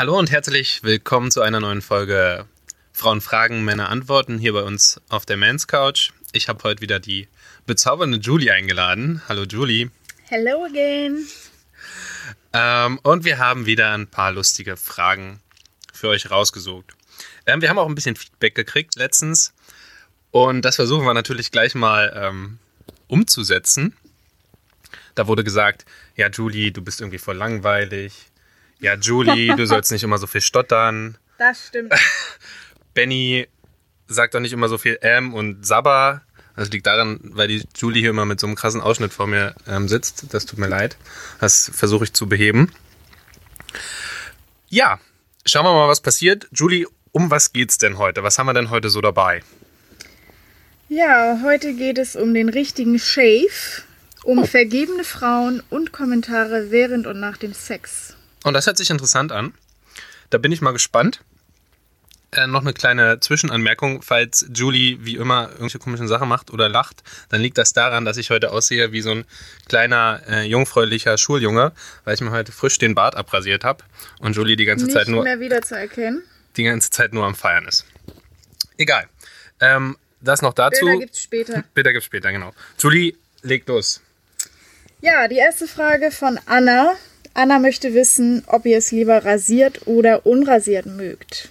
Hallo und herzlich willkommen zu einer neuen Folge Frauen fragen, Männer antworten hier bei uns auf der Mans Couch. Ich habe heute wieder die bezaubernde Julie eingeladen. Hallo Julie. Hello again. Ähm, und wir haben wieder ein paar lustige Fragen für euch rausgesucht. Ähm, wir haben auch ein bisschen Feedback gekriegt letztens und das versuchen wir natürlich gleich mal ähm, umzusetzen. Da wurde gesagt, ja Julie, du bist irgendwie voll langweilig. Ja Julie, du sollst nicht immer so viel stottern. Das stimmt. Benny sagt doch nicht immer so viel M und Sabba. Das liegt daran, weil die Julie hier immer mit so einem krassen Ausschnitt vor mir ähm, sitzt. Das tut mir leid. Das versuche ich zu beheben. Ja, schauen wir mal, was passiert. Julie, um was geht's denn heute? Was haben wir denn heute so dabei? Ja, heute geht es um den richtigen Shave, um Oh. vergebene Frauen und Kommentare während und nach dem Sex. Und das hört sich interessant an. Da bin ich mal gespannt. Äh, noch eine kleine Zwischenanmerkung. Falls Julie wie immer irgendwelche komischen Sachen macht oder lacht, dann liegt das daran, dass ich heute aussehe wie so ein kleiner, äh, jungfräulicher Schuljunge, weil ich mir heute frisch den Bart abrasiert habe und Julie die ganze Nicht Zeit nur mehr wiederzuerkennen. die ganze Zeit nur am Feiern ist. Egal. Ähm, das noch dazu. Bilder gibt's später. Bilder gibt's später, genau. Julie, leg los. Ja, die erste Frage von Anna. Anna möchte wissen, ob ihr es lieber rasiert oder unrasiert mögt.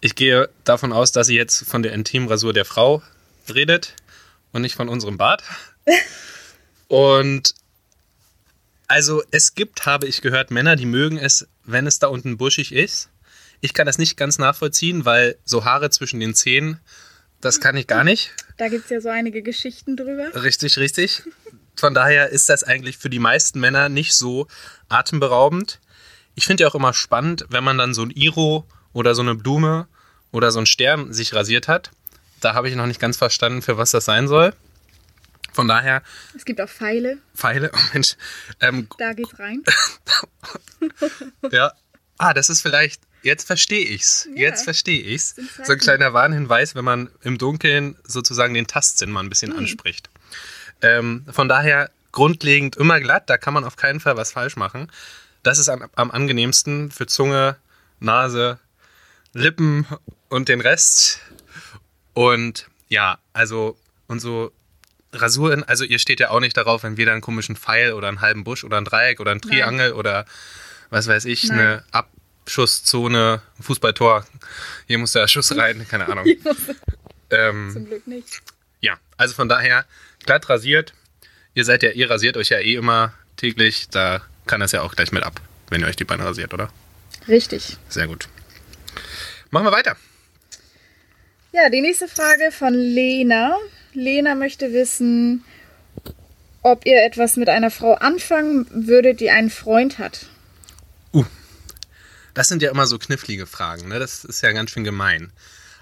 Ich gehe davon aus, dass sie jetzt von der Intimrasur der Frau redet und nicht von unserem Bart. und also es gibt, habe ich gehört, Männer, die mögen es, wenn es da unten buschig ist. Ich kann das nicht ganz nachvollziehen, weil so Haare zwischen den Zähnen, das kann ich gar nicht. Da gibt es ja so einige Geschichten drüber. Richtig, richtig. Von daher ist das eigentlich für die meisten Männer nicht so atemberaubend. Ich finde ja auch immer spannend, wenn man dann so ein Iro oder so eine Blume oder so ein Stern sich rasiert hat. Da habe ich noch nicht ganz verstanden, für was das sein soll. Von daher, Es gibt auch Pfeile, Pfeile, oh Mensch, ähm, da geht's rein. ja. Ah, das ist vielleicht, jetzt verstehe ich's. Ja. Jetzt verstehe ich's. So ein kleiner Warnhinweis, wenn man im Dunkeln sozusagen den Tastsinn mal ein bisschen Hm. anspricht. Ähm, von daher grundlegend immer glatt, da kann man auf keinen Fall was falsch machen. Das ist am, am angenehmsten für Zunge, Nase, Lippen und den Rest. Und ja, also und so Rasuren, also ihr steht ja auch nicht darauf, wenn wir da einen komischen Pfeil oder einen halben Busch oder ein Dreieck oder ein Triangel oder was weiß ich, Nein. eine Abschusszone, ein Fußballtor. Hier muss der Schuss rein, keine Ahnung. ähm, Zum Glück nicht. ja, also von daher glatt rasiert. Ihr seid ja, ihr rasiert euch ja eh immer täglich. Da kann das ja auch gleich mit ab, wenn ihr euch die Beine rasiert, oder? Richtig. Sehr gut. Machen wir weiter. Ja, die nächste Frage von Lena. Lena möchte wissen, ob ihr etwas mit einer Frau anfangen würdet, die einen Freund hat. Das sind ja immer so knifflige Fragen, ne? Das ist ja ganz schön gemein.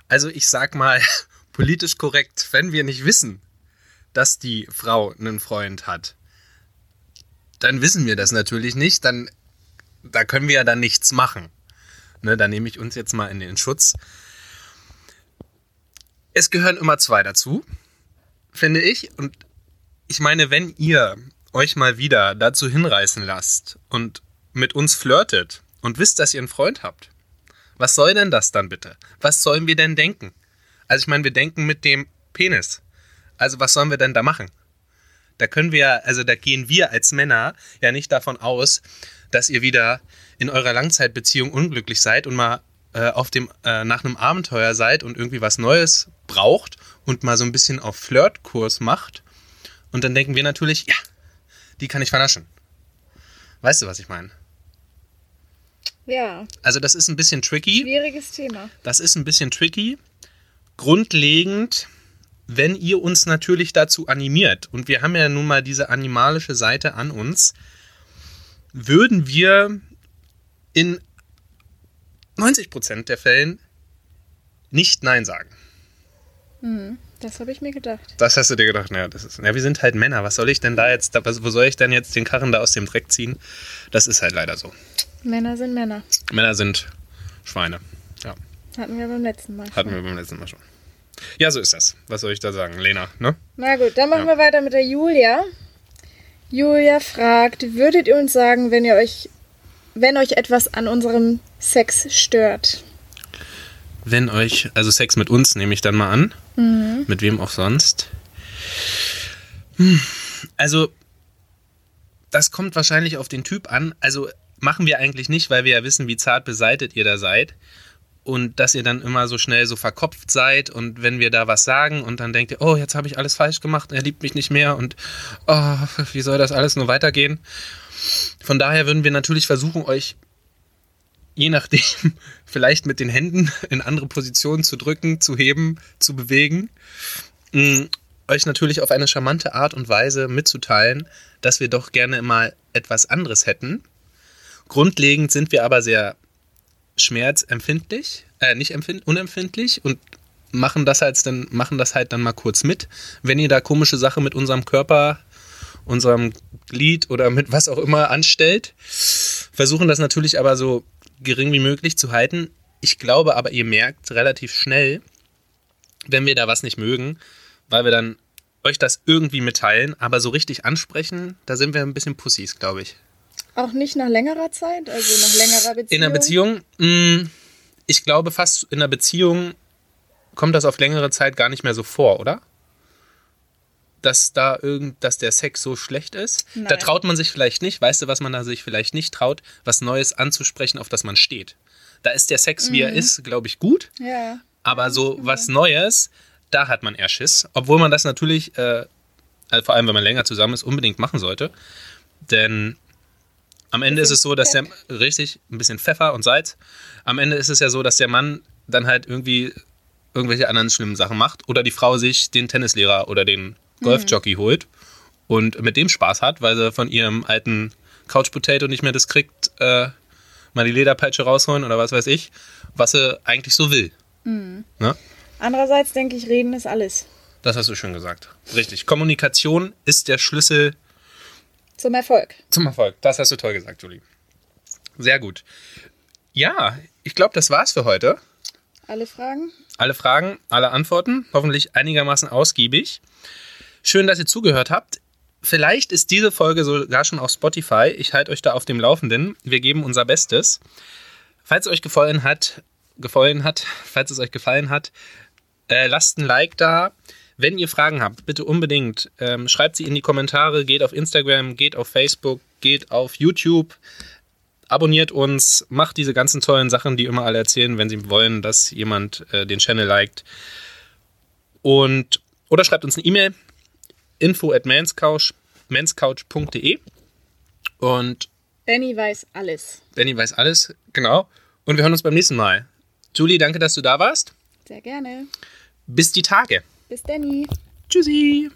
Also ich sag mal politisch korrekt, wenn wir nicht wissen, dass die Frau einen Freund hat, dann wissen wir das natürlich nicht, dann da können wir ja dann nichts machen. Ne, da nehme ich uns jetzt mal in den Schutz. Es gehören immer zwei dazu, finde ich. Und ich meine, wenn ihr euch mal wieder dazu hinreißen lasst und mit uns flirtet und wisst, dass ihr einen Freund habt, was soll denn das dann bitte? Was sollen wir denn denken? Also ich meine, wir denken mit dem Penis. Also was sollen wir denn da machen? Da können wir, also da gehen wir als Männer ja nicht davon aus, dass ihr wieder in eurer Langzeitbeziehung unglücklich seid und mal äh, auf dem äh, nach einem Abenteuer seid und irgendwie was Neues braucht und mal so ein bisschen auf Flirtkurs macht. Und dann denken wir natürlich, ja, die kann ich vernaschen. Weißt du, was ich meine? Ja, Also das ist ein bisschen tricky. schwieriges Thema. Das ist ein bisschen tricky. Grundlegend, wenn ihr uns natürlich dazu animiert, und wir haben ja nun mal diese animalische Seite an uns, würden wir in 90% der Fällen nicht Nein sagen. Das habe ich mir gedacht. Das hast du dir gedacht, naja, das ist, ja, wir sind halt Männer. Was soll ich denn da jetzt, wo soll ich denn jetzt den Karren da aus dem Dreck ziehen? Das ist halt leider so. Männer sind Männer. Männer sind Schweine. Ja. Hatten wir beim letzten Mal. Hatten wir beim letzten Mal schon. Ja, so ist das. Was soll ich da sagen? Lena, ne? Na gut, dann machen Ja. wir weiter mit der Julia. Julia fragt, würdet ihr uns sagen, wenn ihr euch wenn euch etwas an unserem Sex stört. Wenn euch, also Sex mit uns nehme ich dann mal an. Mit wem auch sonst. Hm, Also, das kommt wahrscheinlich auf den Typ an. Also machen wir eigentlich nicht, weil wir ja wissen, wie zart beseitet ihr da seid. Und dass ihr dann immer so schnell so verkopft seid und wenn wir da was sagen und dann denkt ihr, oh, jetzt habe ich alles falsch gemacht, er liebt mich nicht mehr und oh, wie soll das alles nur weitergehen? Von daher würden wir natürlich versuchen, euch je nachdem vielleicht mit den Händen in andere Positionen zu drücken, zu heben, zu bewegen. Mm, euch natürlich auf eine charmante Art und Weise mitzuteilen, dass wir doch gerne mal etwas anderes hätten. Grundlegend sind wir aber sehr schmerzempfindlich, äh, nicht empfind unempfindlich und machen das halt dann machen das halt dann mal kurz mit. Wenn ihr da komische Sachen mit unserem Körper, unserem Glied oder mit was auch immer anstellt, versuchen das natürlich aber so gering wie möglich zu halten. Ich glaube aber, ihr merkt relativ schnell, wenn wir da was nicht mögen, weil wir dann euch das irgendwie mitteilen, aber so richtig ansprechen, da sind wir ein bisschen Pussys, glaube ich. Auch nicht nach längerer Zeit, also nach längerer Beziehung. In einer Beziehung, mh, ich glaube fast in einer Beziehung kommt das auf längere Zeit gar nicht mehr so vor, oder? Dass da irgend, dass der Sex so schlecht ist. Da Nein. traut man sich vielleicht nicht. Weißt du, was man da sich vielleicht nicht traut, was Neues anzusprechen, auf das man steht. Da ist der Sex, wie er ist, glaube ich, gut. Ja. Aber so was Neues, da hat man eher Schiss. Obwohl man das natürlich, äh, also vor allem wenn man länger zusammen ist, unbedingt machen sollte. Denn am Ende ist es so, dass der, richtig, ein bisschen Pfeffer und Salz. Am Ende ist es ja so, dass der Mann dann halt irgendwie irgendwelche anderen schlimmen Sachen macht. Oder die Frau sich den Tennislehrer oder den Golfjockey holt und mit dem Spaß hat, weil sie von ihrem alten Couch Potato nicht mehr das kriegt, äh, mal die Lederpeitsche rausholen oder was weiß ich, was sie eigentlich so will. Ne? Andererseits denke ich, reden ist alles. Das hast du schön gesagt. Richtig. Kommunikation ist der Schlüssel Zum Erfolg. zum Erfolg. Das hast du toll gesagt, Julie. Sehr gut. Ja, ich glaube, das war's für heute. Alle Fragen? Alle Fragen, alle Antworten, hoffentlich einigermaßen ausgiebig. Schön, dass ihr zugehört habt. Vielleicht ist diese Folge sogar schon auf Spotify. Ich halte euch da auf dem Laufenden. Wir geben unser Bestes. Falls es euch gefallen hat, gefallen hat, falls es euch gefallen hat, äh, lasst ein Like da. Wenn ihr Fragen habt, bitte unbedingt ähm, schreibt sie in die Kommentare, geht auf Instagram, geht auf Facebook, geht auf YouTube, abonniert uns, macht diese ganzen tollen Sachen, die immer alle erzählen, wenn sie wollen, dass jemand äh, den Channel liked. Und oder schreibt uns eine E-Mail info at manscouch, manscouch.de und Benny weiß alles. Benny weiß alles, genau. Und wir hören uns beim nächsten Mal. Julie, danke, dass du da warst. Sehr gerne. Bis die Tage. Bis Danny. Tschüssi.